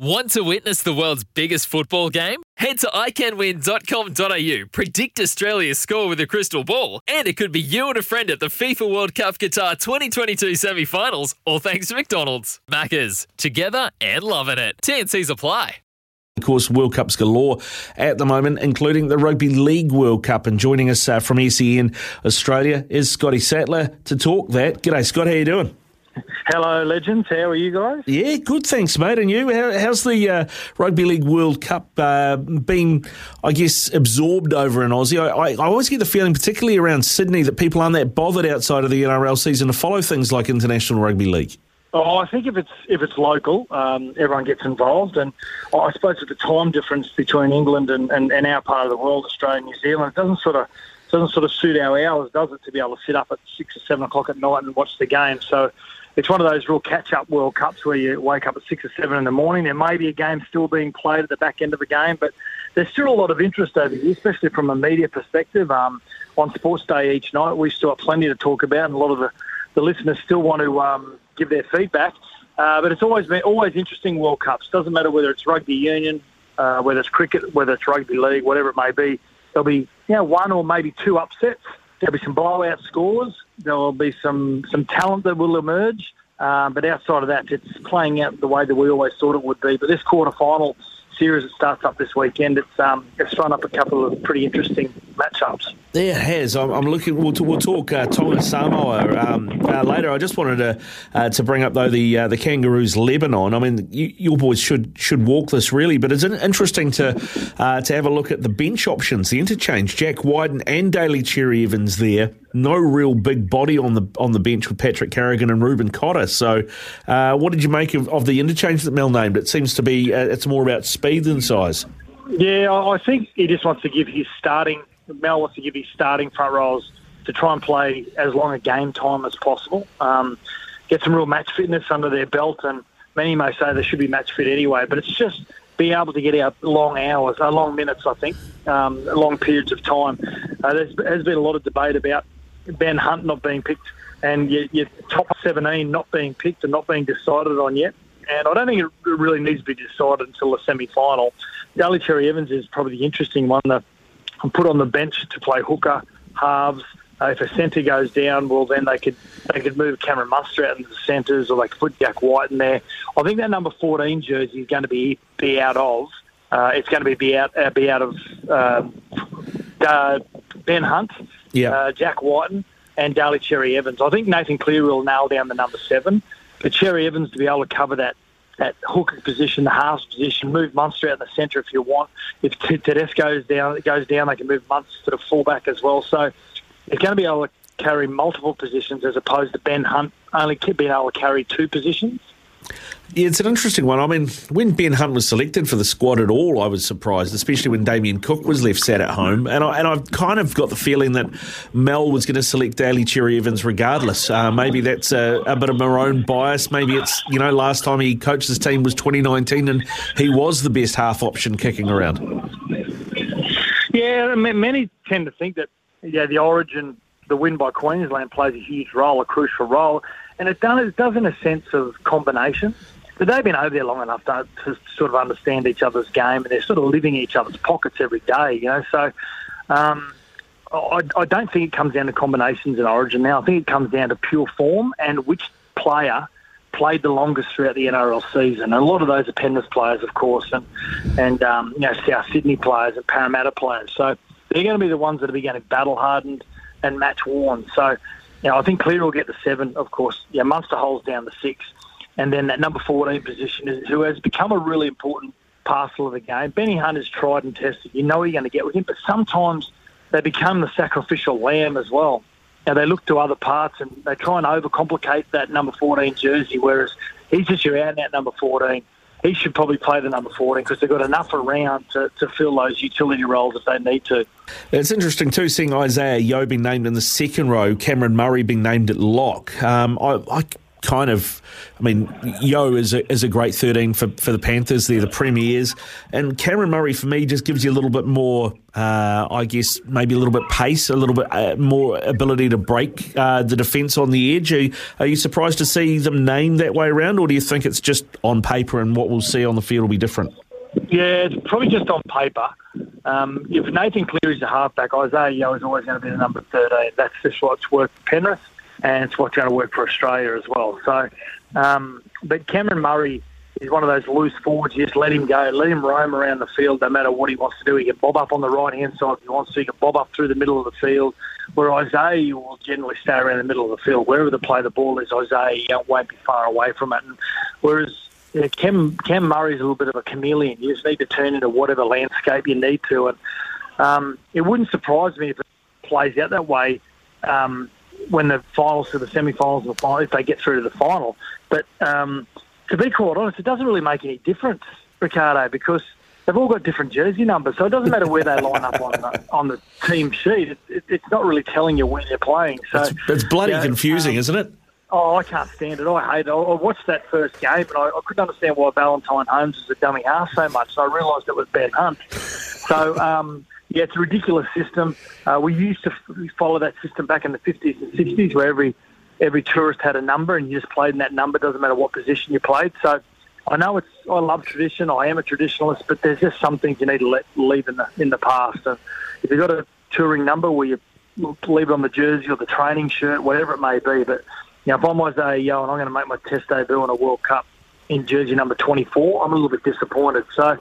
Want to witness the world's biggest football game? Head to iCanWin.com.au, predict Australia's score with a crystal ball, and it could be you and a friend at the FIFA World Cup Qatar 2022 semi finals, all thanks to McDonald's. Maccas, together and loving it. TNC's apply. Of course, World Cups galore at the moment, including the Rugby League World Cup. And joining us uh, from SEN Australia is Scotty Sattler to talk that. G'day, Scott. How you doing? Hello, legends. How are you guys? Yeah, good. Thanks, mate. And you? How, how's the uh, Rugby League World Cup uh, been, I guess, absorbed over in Aussie? I, I, I, always get the feeling, particularly around Sydney, that people aren't that bothered outside of the NRL season to follow things like International Rugby League. Oh, I think if it's if it's local, um, everyone gets involved, and I suppose with the time difference between England and, and, and our part of the world, Australia and New Zealand, it doesn't sort of doesn't sort of suit our hours, does it, to be able to sit up at six or seven o'clock at night and watch the game? So it's one of those real catch-up World Cups where you wake up at six or seven in the morning. There may be a game still being played at the back end of the game, but there's still a lot of interest over here, especially from a media perspective. Um, on Sports Day each night, we still have plenty to talk about, and a lot of the, the listeners still want to um, give their feedback. Uh, but it's always been always interesting World Cups. Doesn't matter whether it's rugby union, uh, whether it's cricket, whether it's rugby league, whatever it may be. There'll be you know one or maybe two upsets. There'll be some blowout scores. There'll be some some talent that will emerge. Um, but outside of that, it's playing out the way that we always thought it would be. But this quarter final series that starts up this weekend, it's um, it's thrown up a couple of pretty interesting matchups. Yeah, it has. I'm, I'm looking. We'll, we'll talk uh, Tonga Samoa um, uh, later. I just wanted to uh, to bring up though the uh, the Kangaroos Lebanon. I mean, you, your boys should should walk this really, but it's interesting to uh, to have a look at the bench options, the interchange. Jack Wighton and Daly Cherry Evans there. No real big body on the on the bench with Patrick Carrigan and Reuben Cotter. So, uh, what did you make of, of the interchange that Mal named? It seems to be it's more about speed than size. Yeah, I think he just wants to give his starting Mal wants to give his starting front rows to try and play as long a game time as possible. Um, get some real match fitness under their belt, and many may say they should be match fit anyway. But it's just being able to get out long hours, uh, long minutes, I think, um, long periods of time. Uh, there's has been a lot of debate about Ben Hunt not being picked and your, your top 17 not being picked and not being decided on yet. And I don't think it really needs to be decided until the semi-final. Daly Cherry Evans is probably the interesting one. The and put on the bench to play hooker, halves. Uh, if a centre goes down, well, then they could they could move Cameron Munster out into the centres, or they could put Jack Wighton in there. I think that number 14 jersey is going to be be out of. Uh, it's going to be be out uh, be out of um, uh, Ben Hunt. Uh, Jack Wighton, and Daly Cherry Evans. I think Nathan Cleary will nail down the number seven, but Cherry Evans to be able to cover that that hooker position, the halves position, move Munster out in the centre if you want. If Tedesco goes down, goes down, they can move Munster to the fullback as well. So it's going to be able to carry multiple positions as opposed to Ben Hunt only being able to carry two positions. It's an interesting one. I mean, when Ben Hunt was selected for the squad at all, I was surprised, especially when Damien Cook was left sat at home. And, I, and I've kind of got the feeling that Mal was going to select Daly Cherry Evans regardless. Uh, maybe that's a, a, bit of Maroon bias. Maybe it's, you know, last time he coached his team was 2019 and he was the best half option kicking around. Yeah, many tend to think that yeah, the origin, the win by Queensland plays a huge role, a crucial role. And it does, it does in a sense of combination. But they've been over there long enough to, to sort of understand each other's game, and they're sort of living each other's pockets every day, you know. So um, I, I don't think it comes down to combinations in Origin now. I think it comes down to pure form and which player played the longest throughout the NRL season. And a lot of those are Penrith players, of course, and and um, you know South Sydney players and Parramatta players. So they're going to be the ones that are going to battle hardened and match worn. So know, I think Clear will get the seven, of course. Yeah, Munster holds down the six. and then that number 14 position is who has become a really important parcel of the game. Benny Hunt is tried and tested. You know you're going to get with him, but sometimes they become the sacrificial lamb as well. Now they look to other parts and they try and overcomplicate that number 14 jersey, whereas he's just your out and out number 14 he should probably play the number 14 because they've got enough around to, to fill those utility roles if they need to. It's interesting too seeing Isaiah Yeo being named in the second row, Cameron Murray being named at lock. Um, I, I kind of, I mean, Yeo is a, is a great 13 for, for the Panthers. They're the premiers. And Cameron Murray, for me, just gives you a little bit more, uh, I guess, maybe a little bit pace, a little bit uh, more ability to break uh, the defence on the edge. Are you, are you, surprised to see them named that way around, or do you think it's just on paper and what we'll see on the field will be different? Yeah, it's probably just on paper. Um, if Nathan Cleary's a halfback, Isaiah Yeo is always going to be the number 13. That's just what's worked for Penrith and it's what's going to work for Australia as well. So, um, but Cameron Murray is one of those loose forwards. You just let him go, let him roam around the field, no matter what he wants to do. He can bob up on the right hand side if he wants to. He can bob up through the middle of the field. Where Isaiah will generally stay around the middle of the field. Wherever the play the ball is, Isaiah won't be far away from it. And whereas you know, Cam Cam Murray's a little bit of a chameleon. You just need to turn into whatever landscape you need to. And um, it wouldn't surprise me if it plays out that way um, when the finals to the semi-finals and the final, if they get through to the final. But um, to be quite honest, it doesn't really make any difference, Ricardo, because they've all got different jersey numbers, so it doesn't matter where they line up on the, on the team sheet. It, it, it's not really telling you where they're playing. So it's, it's bloody you know, confusing, um, isn't it? Oh, I can't stand it. I hate it. I watched that first game, and I, I couldn't understand why Valentine Holmes was a dummy half so much. So I realised it was Ben Hunt. So um, yeah, it's a ridiculous system. Uh, we used to follow that system back in the 50s and 60s where every every tourist had a number and you just played in that number, doesn't matter what position you played. So I know it's I love tradition, I am a traditionalist, but there's just some things you need to let leave in the in the past. And if you've got a touring number where you leave it on the jersey or the training shirt, whatever it may be, but you know, if I'm Isaiah Yeo and I'm going to make my test debut in a World Cup in jersey number 24, I'm a little bit disappointed. So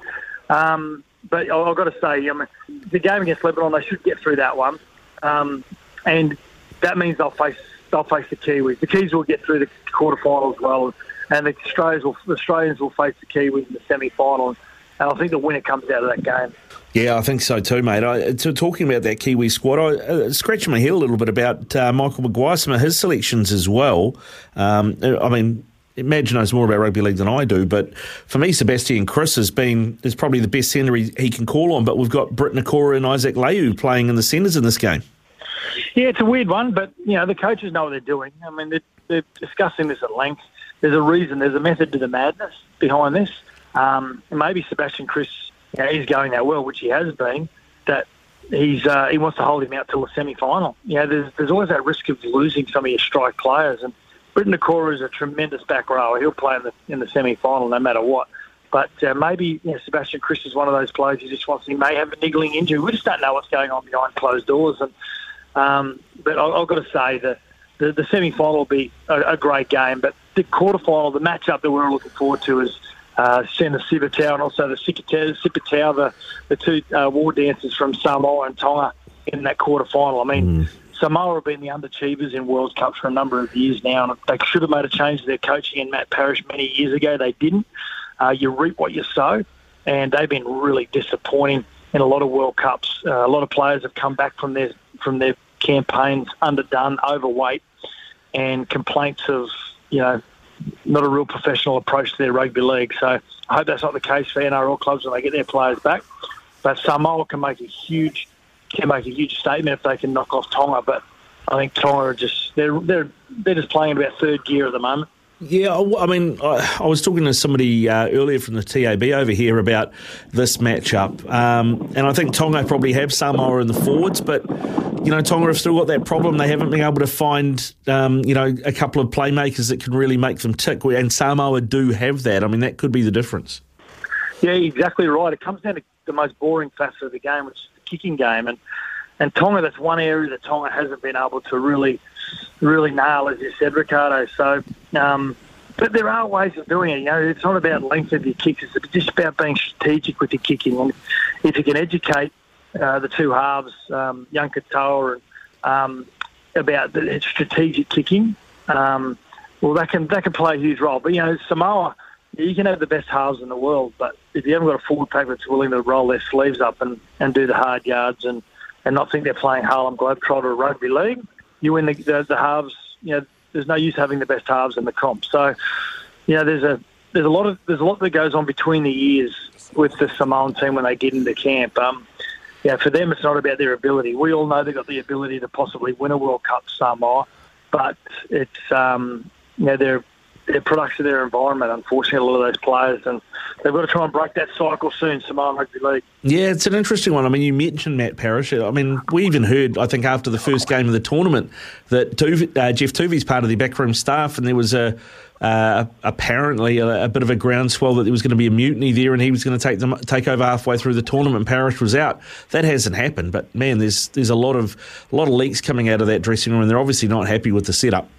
um, but I've got to say, I mean, the game against Lebanon, they should get through that one, um, and that means they'll face they'll face the Kiwis. The Kiwis will get through the quarterfinal as well, and the Australians will the Australians will face the Kiwis in the semi final. And I think the winner comes out of that game. Yeah, I think so too, mate. I, to, talking about that Kiwi squad, I uh, scratched my head a little bit about uh, Michael Maguire, some of his selections as well. Um, I mean, Madge knows more about rugby league than I do, but for me, Sebastian Kris has been is probably the best centre he, he, can call on. But we've got Britt Nikora and Isaac Liu playing in the centres in this game. Yeah, it's a weird one, but you know the coaches know what they're doing. I mean, they're, they're discussing this at length. There's a reason. There's a method to the madness behind this. Um, maybe Sebastian Kris, you know, going that well, which he has been. That he's uh, he wants to hold him out till the semi final. You know, there's there's always that risk of losing some of your strike players and Briton Nikora is a tremendous back rower. He'll play in the in the semi final no matter what. But uh, maybe you know, Sebastian Kris is one of those players who just wants. He may have a niggling injury. We just don't know what's going on behind closed doors. And um, but I, I've got to say that the, the semi final will be a, a, great game. But the quarter final, the matchup that we're looking forward to is uh, Siva Tau and also the Sipi Tau, the the two uh, war dancers from Samoa and Tonga in that quarter final. I mean. Mm Samoa have been the underachievers in World Cups for a number of years now, and they should have made a change to their coaching and Matt Parish many years ago. They didn't. Uh, you reap what you sow, and they've been really disappointing in a lot of World Cups. Uh, a lot of players have come back from their from their campaigns underdone, overweight, and complaints of you know not a real professional approach to their rugby league. So I hope that's not the case for NRL clubs when they get their players back. But Samoa can make a huge can make a huge statement if they can knock off Tonga. But I think Tonga are just they're they're they're just playing about third gear at the moment. Yeah, I mean, I, I was talking to somebody uh, earlier from the TAB over here about this matchup, um, and I think Tonga probably have Samoa in the forwards, but you know, Tonga have still got that problem. They haven't been able to find, um, you know, a couple of playmakers that can really make them tick, and Samoa do have that. I mean, that could be the difference. Yeah, exactly right. It comes down to the most boring facet of the game, which kicking game. And, and Tonga, that's one area that Tonga hasn't been able to really, really nail, as you said, Ricardo. So, um, but there are ways of doing it. You know, it's not about length of your kicks; it's just about being strategic with your kicking. And if you can educate uh, the two halves, um, young Katoa, and um, about the strategic kicking, um, well, that can that can play a huge role. But you know, Samoa, you can have the best halves in the world, but if you haven't got a forward pack that's willing to roll their sleeves up and, and do the hard yards and, and not think they're playing Harlem Globetrotter rugby league, you win the, the, the halves. You know, there's no use having the best halves in the comp. So, you know, there's a there's a lot of there's a lot that goes on between the years with the Samoan team when they get into camp. Um, yeah, for them it's not about their ability. We all know they've got the ability to possibly win a World Cup Samoa, but it's um, you know they're they're products of their environment. Unfortunately, a lot of those players, and they've got to try and break that cycle soon. Samoan Rugby League. Yeah, it's an interesting one. I mean, you mentioned Matt Parish. I mean, we even heard, I think, after the first game of the tournament, that Toovey, uh, Geoff Toovey's part of the backroom staff, and there was a uh, apparently a, a, bit of a groundswell that there was going to be a mutiny there, and he was going to take them take over halfway through the tournament. Parish was out. That hasn't happened, but man, there's there's a lot of a lot of leaks coming out of that dressing room, and they're obviously not happy with the setup.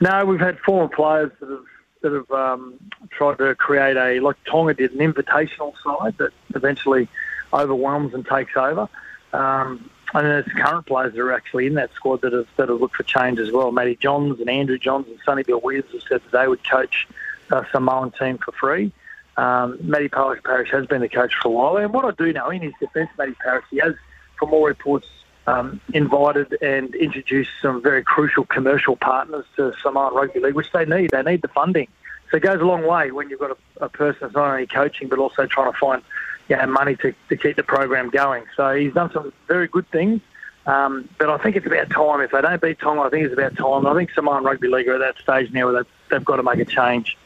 No, we've had former players that have that have um, tried to create a like Tonga did an invitational side that eventually overwhelms and takes over. Um, and then there's current players that are actually in that squad that have that have looked for change as well. Matty Johns and Andrew Johns and Sonny Bill Williams have said that they would coach a Samoan team for free. Um, Matty Parish has been the coach for a while, and what I do know in his defence, Matty Parish, he has, from all reports, um, invited and introduced some very crucial commercial partners to Samoan Rugby League, which they need. They need the funding. So it goes a long way when you've got a, a person that's not only coaching but also trying to find you know, money to, to keep the program going. So he's done some very good things. Um, but I think it's about time. If they don't beat Tonga, I think it's about time. I think Samoan Rugby League are at that stage now where they've, they've got to make a change.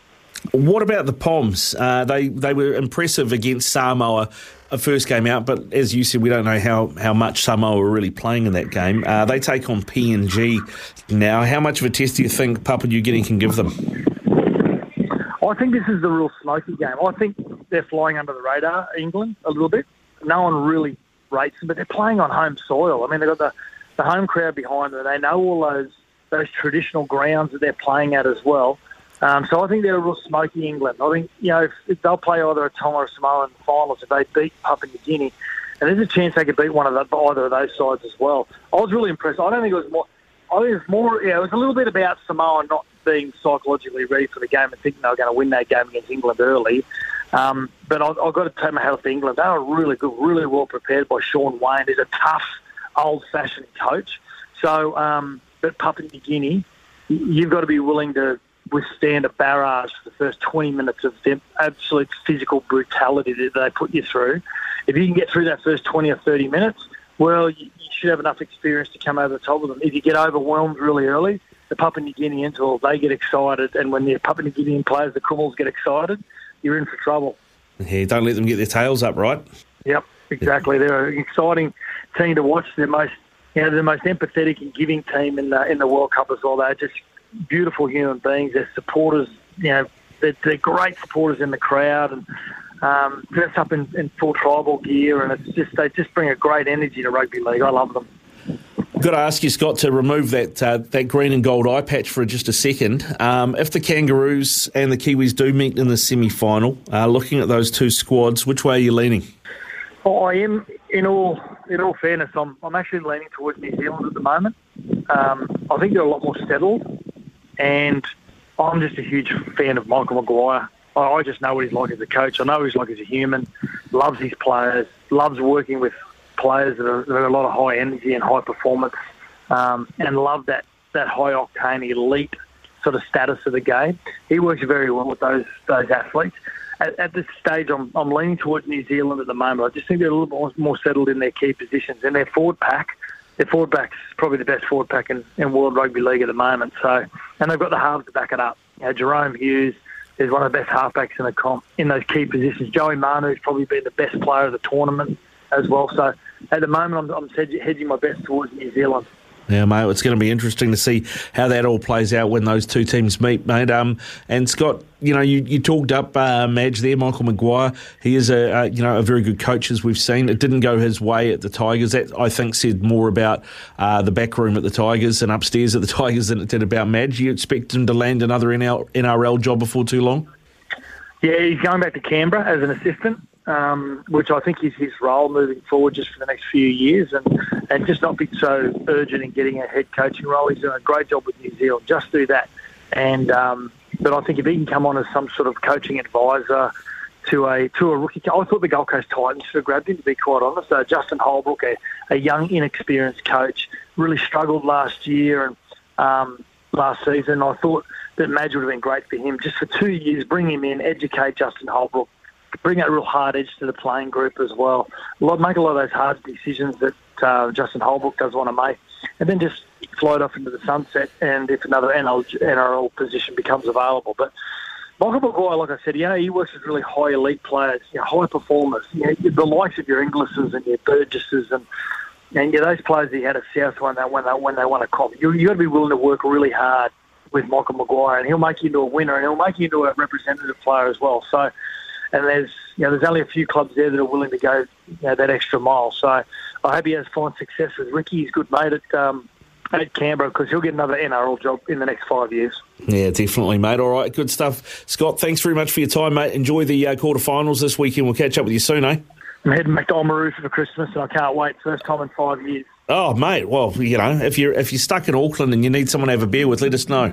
What about the Poms? Uh, they they were impressive against Samoa a first game out, but as you said, we don't know how, how much Samoa are really playing in that game. Uh, they take on PNG now. How much of a test do you think Papua New Guinea can give them? I think this is the real smoky game. I think they're flying under the radar, England, a little bit. No one really rates them, but they're playing on home soil. I mean, they've got the, the home crowd behind them. They know all those those traditional grounds that they're playing at as well. Um, so I think they're a real smoky England. I think, you know, if, they'll play either a Tonga or Samoa in the finals, if they beat Papua New Guinea, and there's a chance they could beat one of the, either of those sides as well. I was really impressed. I don't think it was more. I think it's more. Yeah, it was a little bit about Samoa not being psychologically ready for the game and thinking they were going to win that game against England early. Um, but I've, I've got to take my hat to England. They were really good, really well prepared by Shaun Wane. He's a tough, old-fashioned coach. So, um, but Papua New Guinea, you've got to be willing to withstand a barrage for the first 20 minutes of them absolute physical brutality that they put you through. If you can get through that first 20 or 30 minutes, well, you, you should have enough experience to come over the top of them. If you get overwhelmed really early, the Papua New Guineans, well, they get excited, and when the Papua New Guinean players, the Kumuls, get excited, you're in for trouble. Yeah, don't let them get their tails up, right? Yep, exactly. They're an exciting team to watch. They're most, you know, the most empathetic and giving team in the in the World Cup as well. They're just beautiful human beings. They're supporters, you know, they're, they're great supporters in the crowd and um, dressed up in, in full tribal gear, and it's just they just bring a great energy to rugby league. I love them. I've Got to ask you, Scott, to remove that uh, that green and gold eye patch for just a second. Um, if the Kangaroos and the Kiwis do meet in the semi final, uh, looking at those two squads, which way are you leaning? Oh, I am, in all in all fairness, I'm, I'm actually leaning towards New Zealand at the moment. Um, I think they're a lot more settled and I'm just a huge fan of Michael Maguire. I just know what he's like as a coach. I know what he's like as a human. Loves his players. Loves working with players that are, a lot of high energy and high performance, um, and love that that high octane elite sort of status of the game. He works very well with those those athletes. At, at this stage, I'm, I'm leaning towards New Zealand at the moment. I just think they're a little bit more, settled in their key positions, and their forward pack their forward back's probably the best forward pack in, in World Rugby League at the moment. So, and they've got the halves to back it up. You know, Jahrome Hughes is one of the best halfbacks in the comp in those key positions. Joey Manu's probably been the best player of the tournament as well. So, at the moment, I'm, I'm hedging my best towards New Zealand. Yeah, mate, it's going to be interesting to see how that all plays out when those two teams meet, mate. Um, and Scott, you know, you, you talked up uh, Madge there, Michael Maguire. He is a, a, you know a very good coach as we've seen. It didn't go his way at the Tigers. That I think said more about uh, the back room at the Tigers and upstairs at the Tigers than it did about Madge. You expect him to land another NRL job before too long? Yeah, he's going back to Canberra as an assistant um, which I think is his role moving forward just for the next few years, and, and just not be so urgent in getting a head coaching role. He's doing a great job with New Zealand. Just do that. And um, but I think if he can come on as some sort of coaching advisor to a to a rookie, I thought the Gold Coast Titans should have grabbed him. To be quite honest, uh, Justin Holbrook, a, a young, inexperienced coach, really struggled last year and um, last season. I thought that Madge would have been great for him just for two years. Bring him in, educate Justin Holbrook, bring that real hard edge to the playing group as well. Make a lot of those hard decisions that uh, Justin Holbrook does want to make, and then just float off into the sunset. And if another NRL position becomes available, but Michael Maguire, like I said, you know, he works with really high elite players, you know, high performers, you know, the likes of your Inglis's and your Burgesses and and those players he had at South when they when they when they won a comp. You you got to be willing to work really hard with Michael Maguire, and he'll make you into a winner, and he'll make you into a representative player as well. So, and there's you know there's only a few clubs there that are willing to go you know, that extra mile. So I hope he has fine success with Ricky. He's good mate at um, at Canberra because he'll get another NRL job in the next five years. Yeah, definitely, mate. All right, good stuff. Scott, thanks very much for your time, mate. Enjoy the uh, quarterfinals this weekend. We'll catch up with you soon, eh? I'm heading back to Oamaru for Christmas, and I can't wait. First time in five years. Oh, mate. Well, you know, if you're if you're stuck in Auckland and you need someone to have a beer with, let us know.